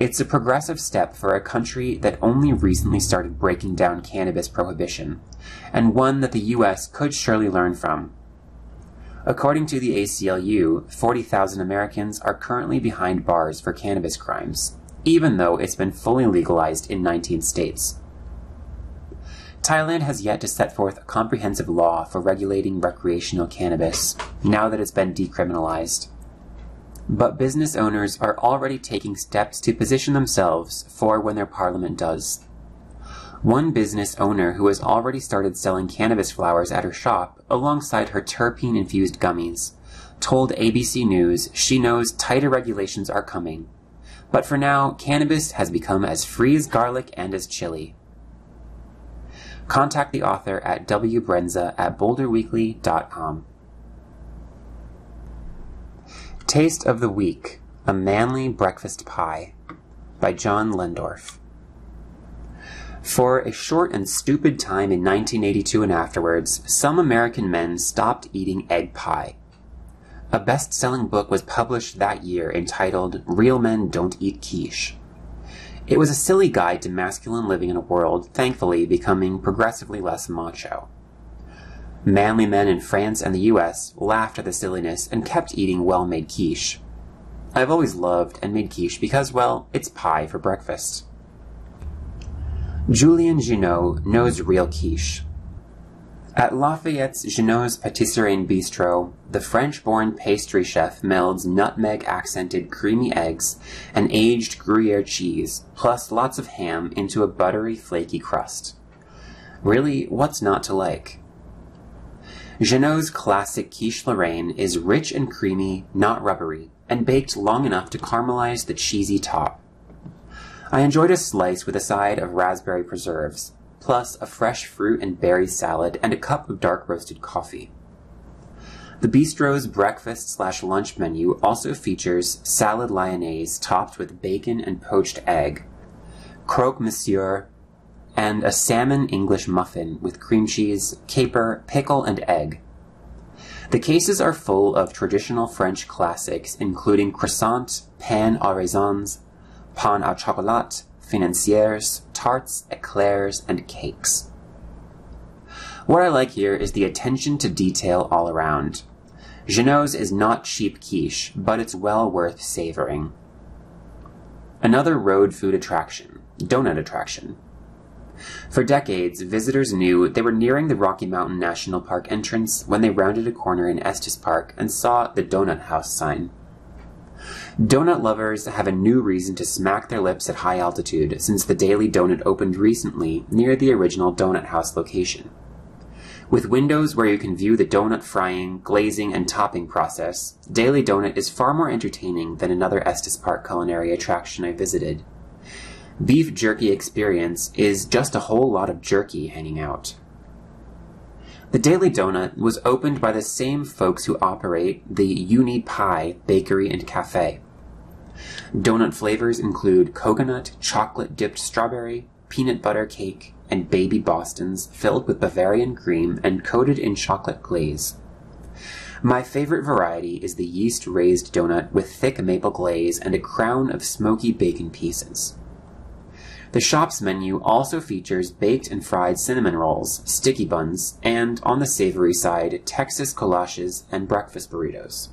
It's a progressive step for a country that only recently started breaking down cannabis prohibition, and one that the US could surely learn from. According to the ACLU, 40,000 Americans are currently behind bars for cannabis crimes, even though it's been fully legalized in 19 states. Thailand has yet to set forth a comprehensive law for regulating recreational cannabis, now that it's been decriminalized but business owners are already taking steps to position themselves for when their parliament does. One business owner who has already started selling cannabis flowers at her shop alongside her terpene infused gummies told ABC News she knows tighter regulations are coming. But for now, cannabis has become as free as garlic and as chili. Contact the author at wbrendza at boulderweekly.com. Taste of the Week A Manly Breakfast Pie by John Lehndorff. For a short and stupid time in 1982 and afterwards, some American men stopped eating egg pie. A best selling book was published that year entitled Real Men Don't Eat Quiche. It was a silly guide to masculine living in a world, thankfully, becoming progressively less macho. Manly men in France and the US laughed at the silliness and kept eating well made quiche. I've always loved and made quiche because, well, it's pie for breakfast. Julian Jeannot knows real quiche. At Lafayette's Jeannot's Patisserie and Bistro, the French born pastry chef melds nutmeg accented creamy eggs and aged Gruyere cheese, plus lots of ham, into a buttery, flaky crust. Really, what's not to like? Jeannot's classic quiche Lorraine is rich and creamy, not rubbery, and baked long enough to caramelize the cheesy top. I enjoyed a slice with a side of raspberry preserves, plus a fresh fruit and berry salad and a cup of dark roasted coffee. The bistro's breakfast slash lunch menu also features salad lyonnaise topped with bacon and poached egg, croque monsieur, and a salmon English muffin with cream cheese, caper, pickle, and egg. The cases are full of traditional French classics, including croissant, pain aux raisins, pain au chocolat, financiers, tarts, eclairs, and cakes. What I like here is the attention to detail all around. Jeannot's is not cheap quiche, but it's well worth savoring. Another road food attraction, donut attraction. For decades, visitors knew they were nearing the Rocky Mountain National Park entrance when they rounded a corner in Estes Park and saw the Donut House sign. Donut lovers have a new reason to smack their lips at high altitude since the Daily Donut opened recently near the original Donut House location. With windows where you can view the donut frying, glazing, and topping process, Daily Donut is far more entertaining than another Estes Park culinary attraction I visited. Beef jerky experience is just a whole lot of jerky hanging out. The Daily Donut was opened by the same folks who operate the Uni Pie Bakery and Cafe. Donut flavors include coconut, chocolate dipped strawberry, peanut butter cake, and baby Bostons filled with Bavarian cream and coated in chocolate glaze. My favorite variety is the yeast raised donut with thick maple glaze and a crown of smoky bacon pieces. The shop's menu also features baked and fried cinnamon rolls, sticky buns, and, on the savory side, Texas kolaches and breakfast burritos.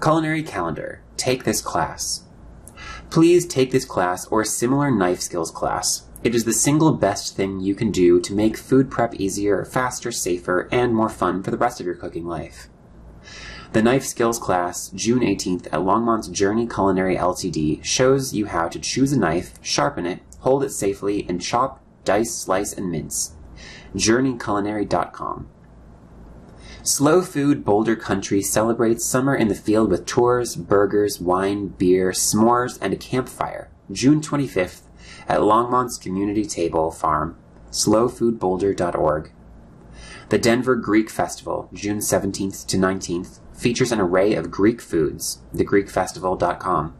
Culinary Calendar. Take this class. Please take this class or a similar knife skills class. It is the single best thing you can do to make food prep easier, faster, safer, and more fun for the rest of your cooking life. The Knife Skills class, June 18th at Longmont's Journey Culinary Ltd, shows you how to choose a knife, sharpen it, hold it safely, and chop, dice, slice, and mince. JourneyCulinary.com. Slow Food Boulder Country celebrates summer in the field with tours, burgers, wine, beer, s'mores, and a campfire. June 25th at Longmont's Community Table Farm, slowfoodboulder.org. The Denver Greek Festival, June 17th to 19th, features an array of Greek foods, thegreekfestival.com.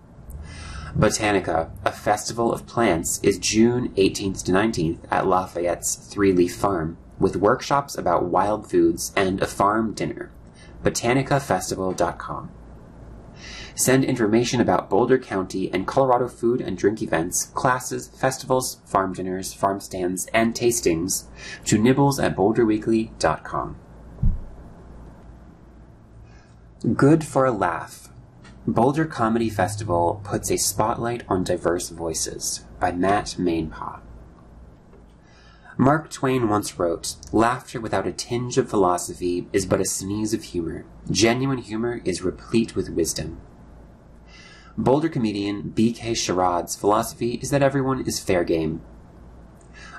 Botanica, a festival of plants, is June 18th to 19th at Lafayette's Three Leaf Farm, with workshops about wild foods and a farm dinner. Botanicafestival.com. Send information about Boulder County and Colorado food and drink events, classes, festivals, farm dinners, farm stands, and tastings to nibbles at boulderweekly.com. Good for a Laugh. Boulder Comedy Festival puts a spotlight on diverse voices by Matt Maenpaa. Mark Twain once wrote, Laughter without a tinge of philosophy is but a sneeze of humor. Genuine humor is replete with wisdom. Boulder comedian B.K. Sherrod's philosophy is that everyone is fair game.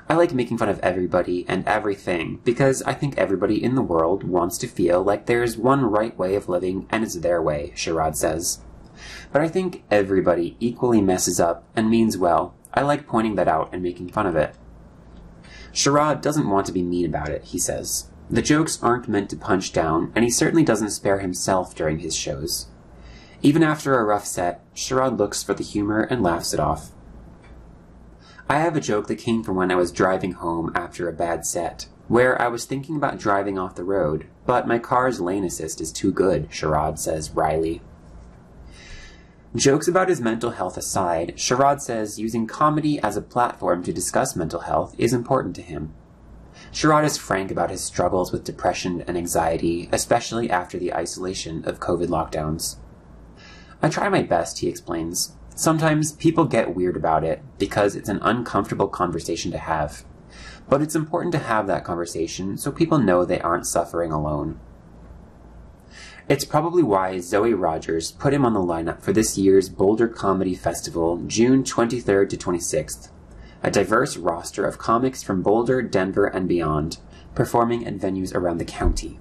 I like making fun of everybody and everything because I think everybody in the world wants to feel like there's one right way of living and it's their way, Sherrod says. But I think everybody equally messes up and means well. I like pointing that out and making fun of it. Sherrod doesn't want to be mean about it, he says. The jokes aren't meant to punch down, and he certainly doesn't spare himself during his shows. Even after a rough set, Sherrod looks for the humor and laughs it off. I have a joke that came from when I was driving home after a bad set, where I was thinking about driving off the road, but my car's lane assist is too good, Sherrod says wryly. Jokes about his mental health aside, Sherrod says using comedy as a platform to discuss mental health is important to him. Sherrod is frank about his struggles with depression and anxiety, especially after the isolation of COVID lockdowns. I try my best, he explains, Sometimes people get weird about it because it's an uncomfortable conversation to have. But it's important to have that conversation so people know they aren't suffering alone. It's probably why Zoe Rogers put him on the lineup for this year's Boulder Comedy Festival, June 23rd to 26th. A diverse roster of comics from Boulder, Denver, and beyond, performing at venues around the county.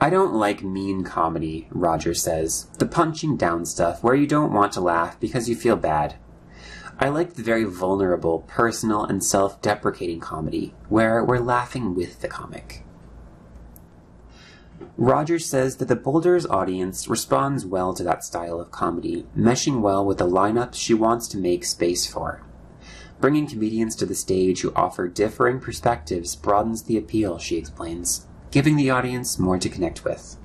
I don't like mean comedy, Rogers says. The punching down stuff where you don't want to laugh because you feel bad. I like the very vulnerable, personal, and self deprecating comedy where we're laughing with the comic. Rogers says that the Boulder's audience responds well to that style of comedy, meshing well with the lineups she wants to make space for. Bringing comedians to the stage who offer differing perspectives broadens the appeal, she explains giving the audience more to connect with.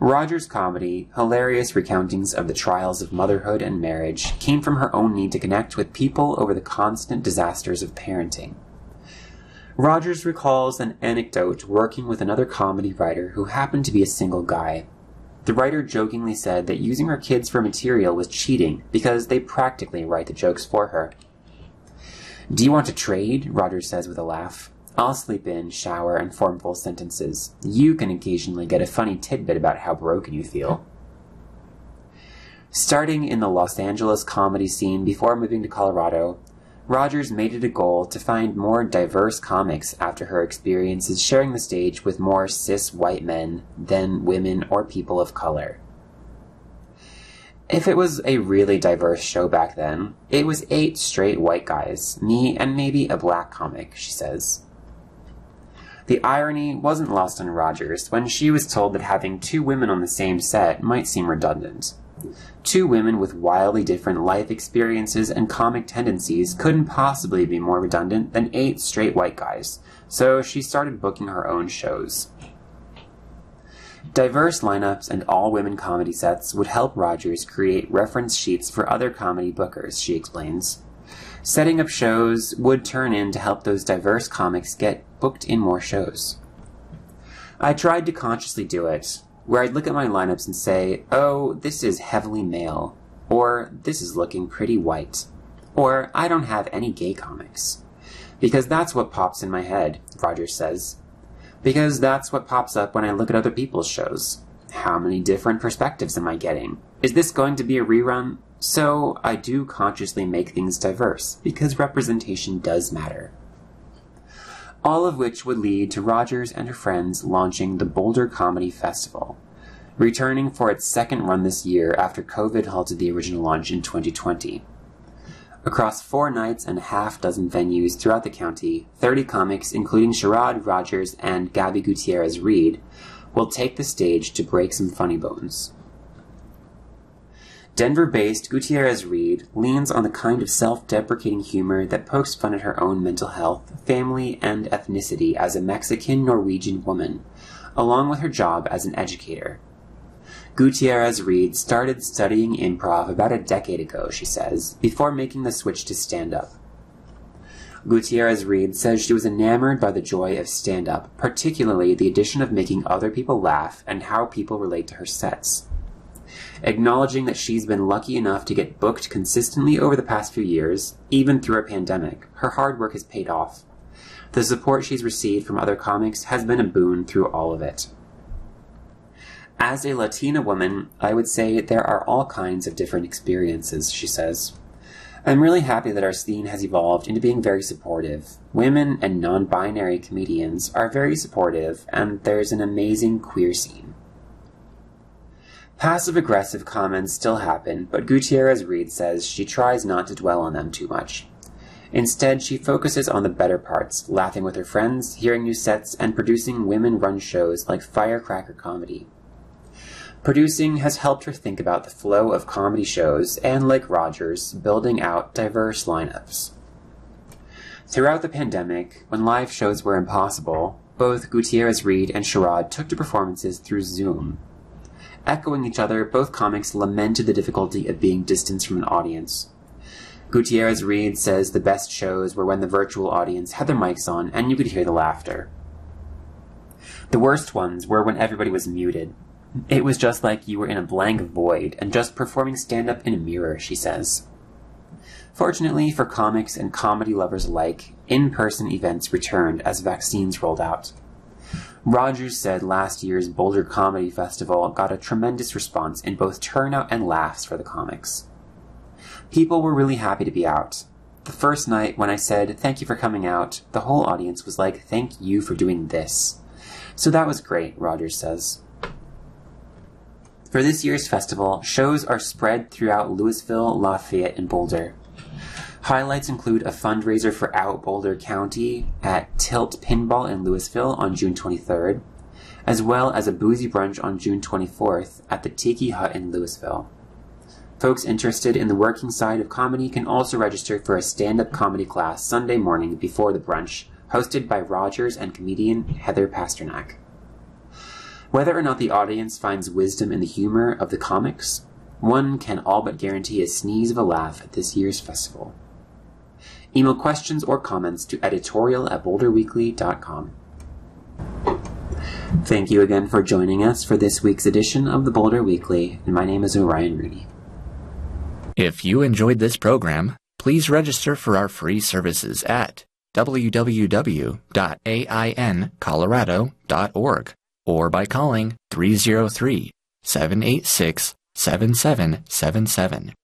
Rogers' comedy, hilarious recountings of the trials of motherhood and marriage, came from her own need to connect with people over the constant disasters of parenting. Rogers recalls an anecdote working with another comedy writer who happened to be a single guy. The writer jokingly said that using her kids for material was cheating because they practically write the jokes for her. Do you want to trade? Rogers says with a laugh. I'll sleep in, shower, and form full sentences. You can occasionally get a funny tidbit about how broken you feel. Starting in the Los Angeles comedy scene before moving to Colorado, Rogers made it a goal to find more diverse comics after her experiences sharing the stage with more cis white men than women or people of color. If it was a really diverse show back then, it was eight straight white guys, me, and maybe a black comic, she says. The irony wasn't lost on Rogers when she was told that having two women on the same set might seem redundant. Two women with wildly different life experiences and comic tendencies couldn't possibly be more redundant than eight straight white guys, so she started booking her own shows. Diverse lineups and all women comedy sets would help Rogers create reference sheets for other comedy bookers, she explains. Setting up shows would turn in to help those diverse comics get booked in more shows. I tried to consciously do it, where I'd look at my lineups and say, oh, this is heavily male, or this is looking pretty white, or I don't have any gay comics. Because that's what pops in my head, Rogers says. Because that's what pops up when I look at other people's shows. How many different perspectives am I getting? Is this going to be a rerun? So I do consciously make things diverse, because representation does matter all of which would lead to Rogers and her friends launching the Boulder Comedy Festival, returning for its second run this year after COVID halted the original launch in 2020. Across four nights and a half dozen venues throughout the county, 30 comics, including Sherrod Rogers and Gabby Gutierrez Reed, will take the stage to break some funny bones. Denver based Gutierrez Reed leans on the kind of self deprecating humor that pokes fun at her own mental health, family, and ethnicity as a Mexican Norwegian woman, along with her job as an educator. Gutierrez Reed started studying improv about a decade ago, she says, before making the switch to stand up. Gutierrez Reed says she was enamored by the joy of stand up, particularly the addition of making other people laugh and how people relate to her sets acknowledging that she's been lucky enough to get booked consistently over the past few years, even through a pandemic. Her hard work has paid off. The support she's received from other comics has been a boon through all of it. As a Latina woman, I would say there are all kinds of different experiences, she says. I'm really happy that our scene has evolved into being very supportive. Women and non binary comedians are very supportive, and there's an amazing queer scene. Passive aggressive comments still happen, but Gutierrez Reed says she tries not to dwell on them too much. Instead, she focuses on the better parts, laughing with her friends, hearing new sets, and producing women run shows like Firecracker Comedy. Producing has helped her think about the flow of comedy shows and, like Rogers, building out diverse lineups. Throughout the pandemic, when live shows were impossible, both Gutierrez Reed and Sherrod took to performances through Zoom, Echoing each other, both comics lamented the difficulty of being distanced from an audience. Gutierrez Reed says the best shows were when the virtual audience had their mics on and you could hear the laughter. The worst ones were when everybody was muted. It was just like you were in a blank void and just performing stand up in a mirror, she says. Fortunately for comics and comedy lovers alike, in person events returned as vaccines rolled out. Rogers said last year's Boulder Comedy Festival got a tremendous response in both turnout and laughs for the comics. People were really happy to be out. The first night, when I said, Thank you for coming out, the whole audience was like, Thank you for doing this. So that was great, Rogers says. For this year's festival, shows are spread throughout Louisville, Lafayette, and Boulder. Highlights include a fundraiser for Out Boulder County at Tilt Pinball in Louisville on June 23rd, as well as a boozy brunch on June 24th at the Tiki Hut in Louisville. Folks interested in the working side of comedy can also register for a stand up comedy class Sunday morning before the brunch, hosted by Rogers and comedian Heather Pasternak. Whether or not the audience finds wisdom in the humor of the comics, one can all but guarantee a sneeze of a laugh at this year's festival. Email questions or comments to editorial at boulderweekly.com. Thank you again for joining us for this week's edition of the Boulder Weekly, and my name is Orion Rooney. If you enjoyed this program, please register for our free services at www.aincolorado.org or by calling 303 786 7777.